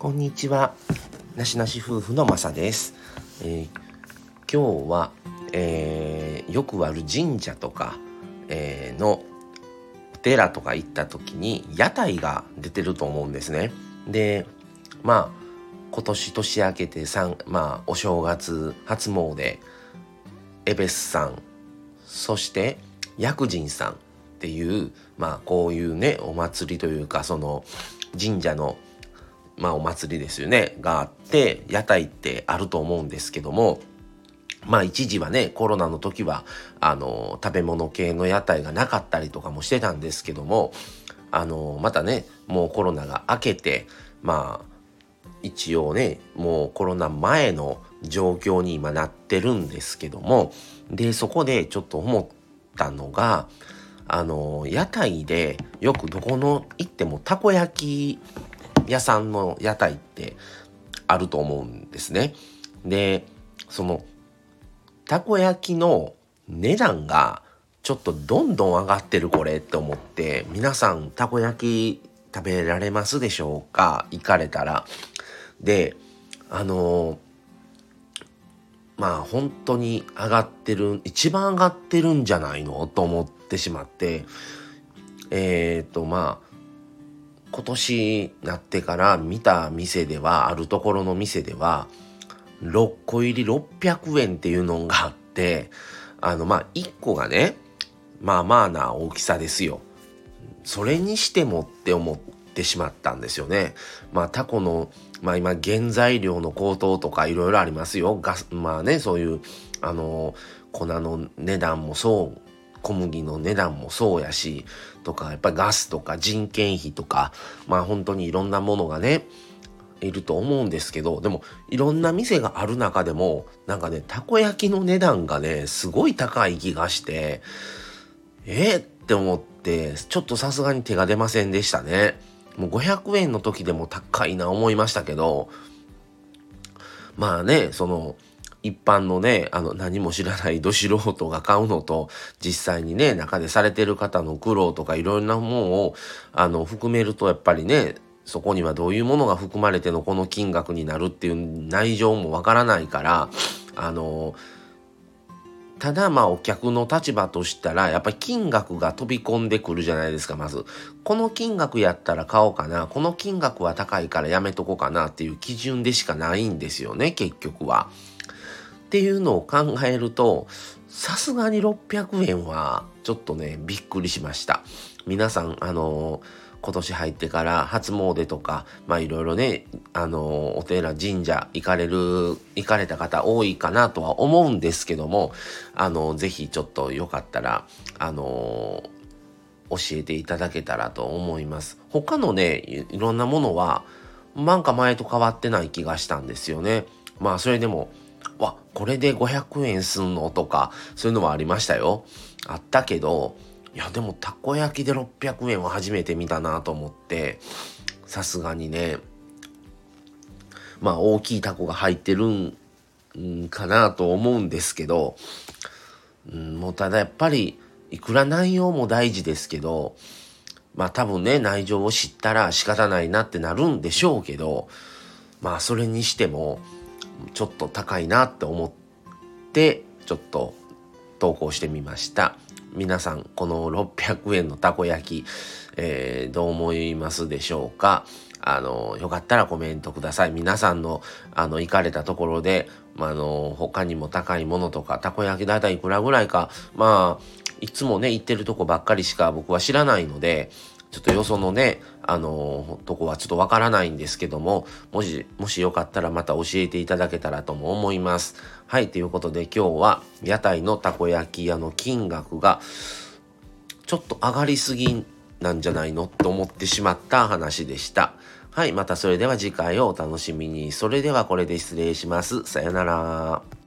こんにちは。なしなし夫婦のまさです。えー、今日は、えー、よくある神社とか、えー、のお寺とか行った時に屋台が出てると思うんですね。で、まあ、今年年明けてまあ、お正月、初詣、エベスさん、そして薬神さんっていう、まあ、こういうね、お祭りというか、その神社のまあお祭りですよね、があって、屋台ってあると思うんですけども、まあ一時はね、コロナの時は、あの、食べ物系の屋台がなかったりとかもしてたんですけども、あの、またね、もうコロナが明けて、まあ、一応ね、もうコロナ前の状況に今なってるんですけども、で、そこでちょっと思ったのが、あの、屋台でよくどこの行ってもたこ焼き屋さんの屋台ってあると思うんですね。で、その、たこ焼きの値段がちょっとどんどん上がってるこれって思って、皆さんたこ焼き食べられますでしょうか？行かれたら。で、あのまあ本当に上がってる、一番上がってるんじゃないの？と思ってしまって、えっ、ー、とまあ、今年なってから見た店では、あるところの店では、6個入り600円っていうのがあって、あの、まあ、1個がね、まあまあな大きさですよ。それにしてもって思ってしまったんですよね。まあ、タコの、まあ今、原材料の高騰とかいろいろありますよ。ガス、まあね、そういう、あの、粉の値段もそう小麦の値段もそうやし、とか、やっぱりガスとか人件費とか、まあ本当にいろんなものがね、いると思うんですけど、でもいろんな店がある中でも、なんかね、たこ焼きの値段がね、すごい高い気がして、えー、って思って、ちょっとさすがに手が出ませんでしたね。もう500円の時でも高いな思いましたけど、まあね、その、一般のね、あの、何も知らないど素人が買うのと、実際にね、中でされてる方の苦労とかいろんなものを、あの、含めると、やっぱりね、そこにはどういうものが含まれてのこの金額になるっていう内情もわからないから、あの、ただまあお客の立場としたら、やっぱり金額が飛び込んでくるじゃないですか、まず。この金額やったら買おうかな、この金額は高いからやめとこうかなっていう基準でしかないんですよね、結局は。っていうのを考えると、さすがに600円はちょっとね、びっくりしました。皆さん、あの今年入ってから初詣とか、まあいろいろね、あのお寺、神社行かれる、行かれた方多いかなとは思うんですけども、あのぜひちょっとよかったら、あの教えていただけたらと思います。他のね、いろんなものは、なんか前と変わってない気がしたんですよね。まあそれでも、わ、これで500円すんの？とか、そういうのはありましたよ。あったけど、いや、でもたこ焼きで600円は初めて見たなと思って、さすがにね、まあ大きいタコが入ってるんかなと思うんですけど、うん、もうただやっぱり、いくら内容も大事ですけど、まあ多分ね、内情を知ったら仕方ないなってなるんでしょうけど、まあそれにしても、ちょっと高いなって思ってちょっと投稿してみました皆さんこの600円のたこ焼き、えー、どう思いますでしょうか？あの、よかったらコメントください。皆さんの、あの、行かれたところで、まあ、の、他にも高いものとか、たこ焼きだいたいいくらぐらいか、まあ、いつもね、行ってるとこばっかりしか僕は知らないので、ちょっとよそのね、あのー、とこはちょっとわからないんですけども、もし、もしよかったらまた教えていただけたらとも思います。はい、ということで今日は屋台のたこ焼き屋の金額がちょっと上がりすぎなんじゃないのと思ってしまった話でした。はい、またそれでは次回をお楽しみに。それではこれで失礼します。さよなら。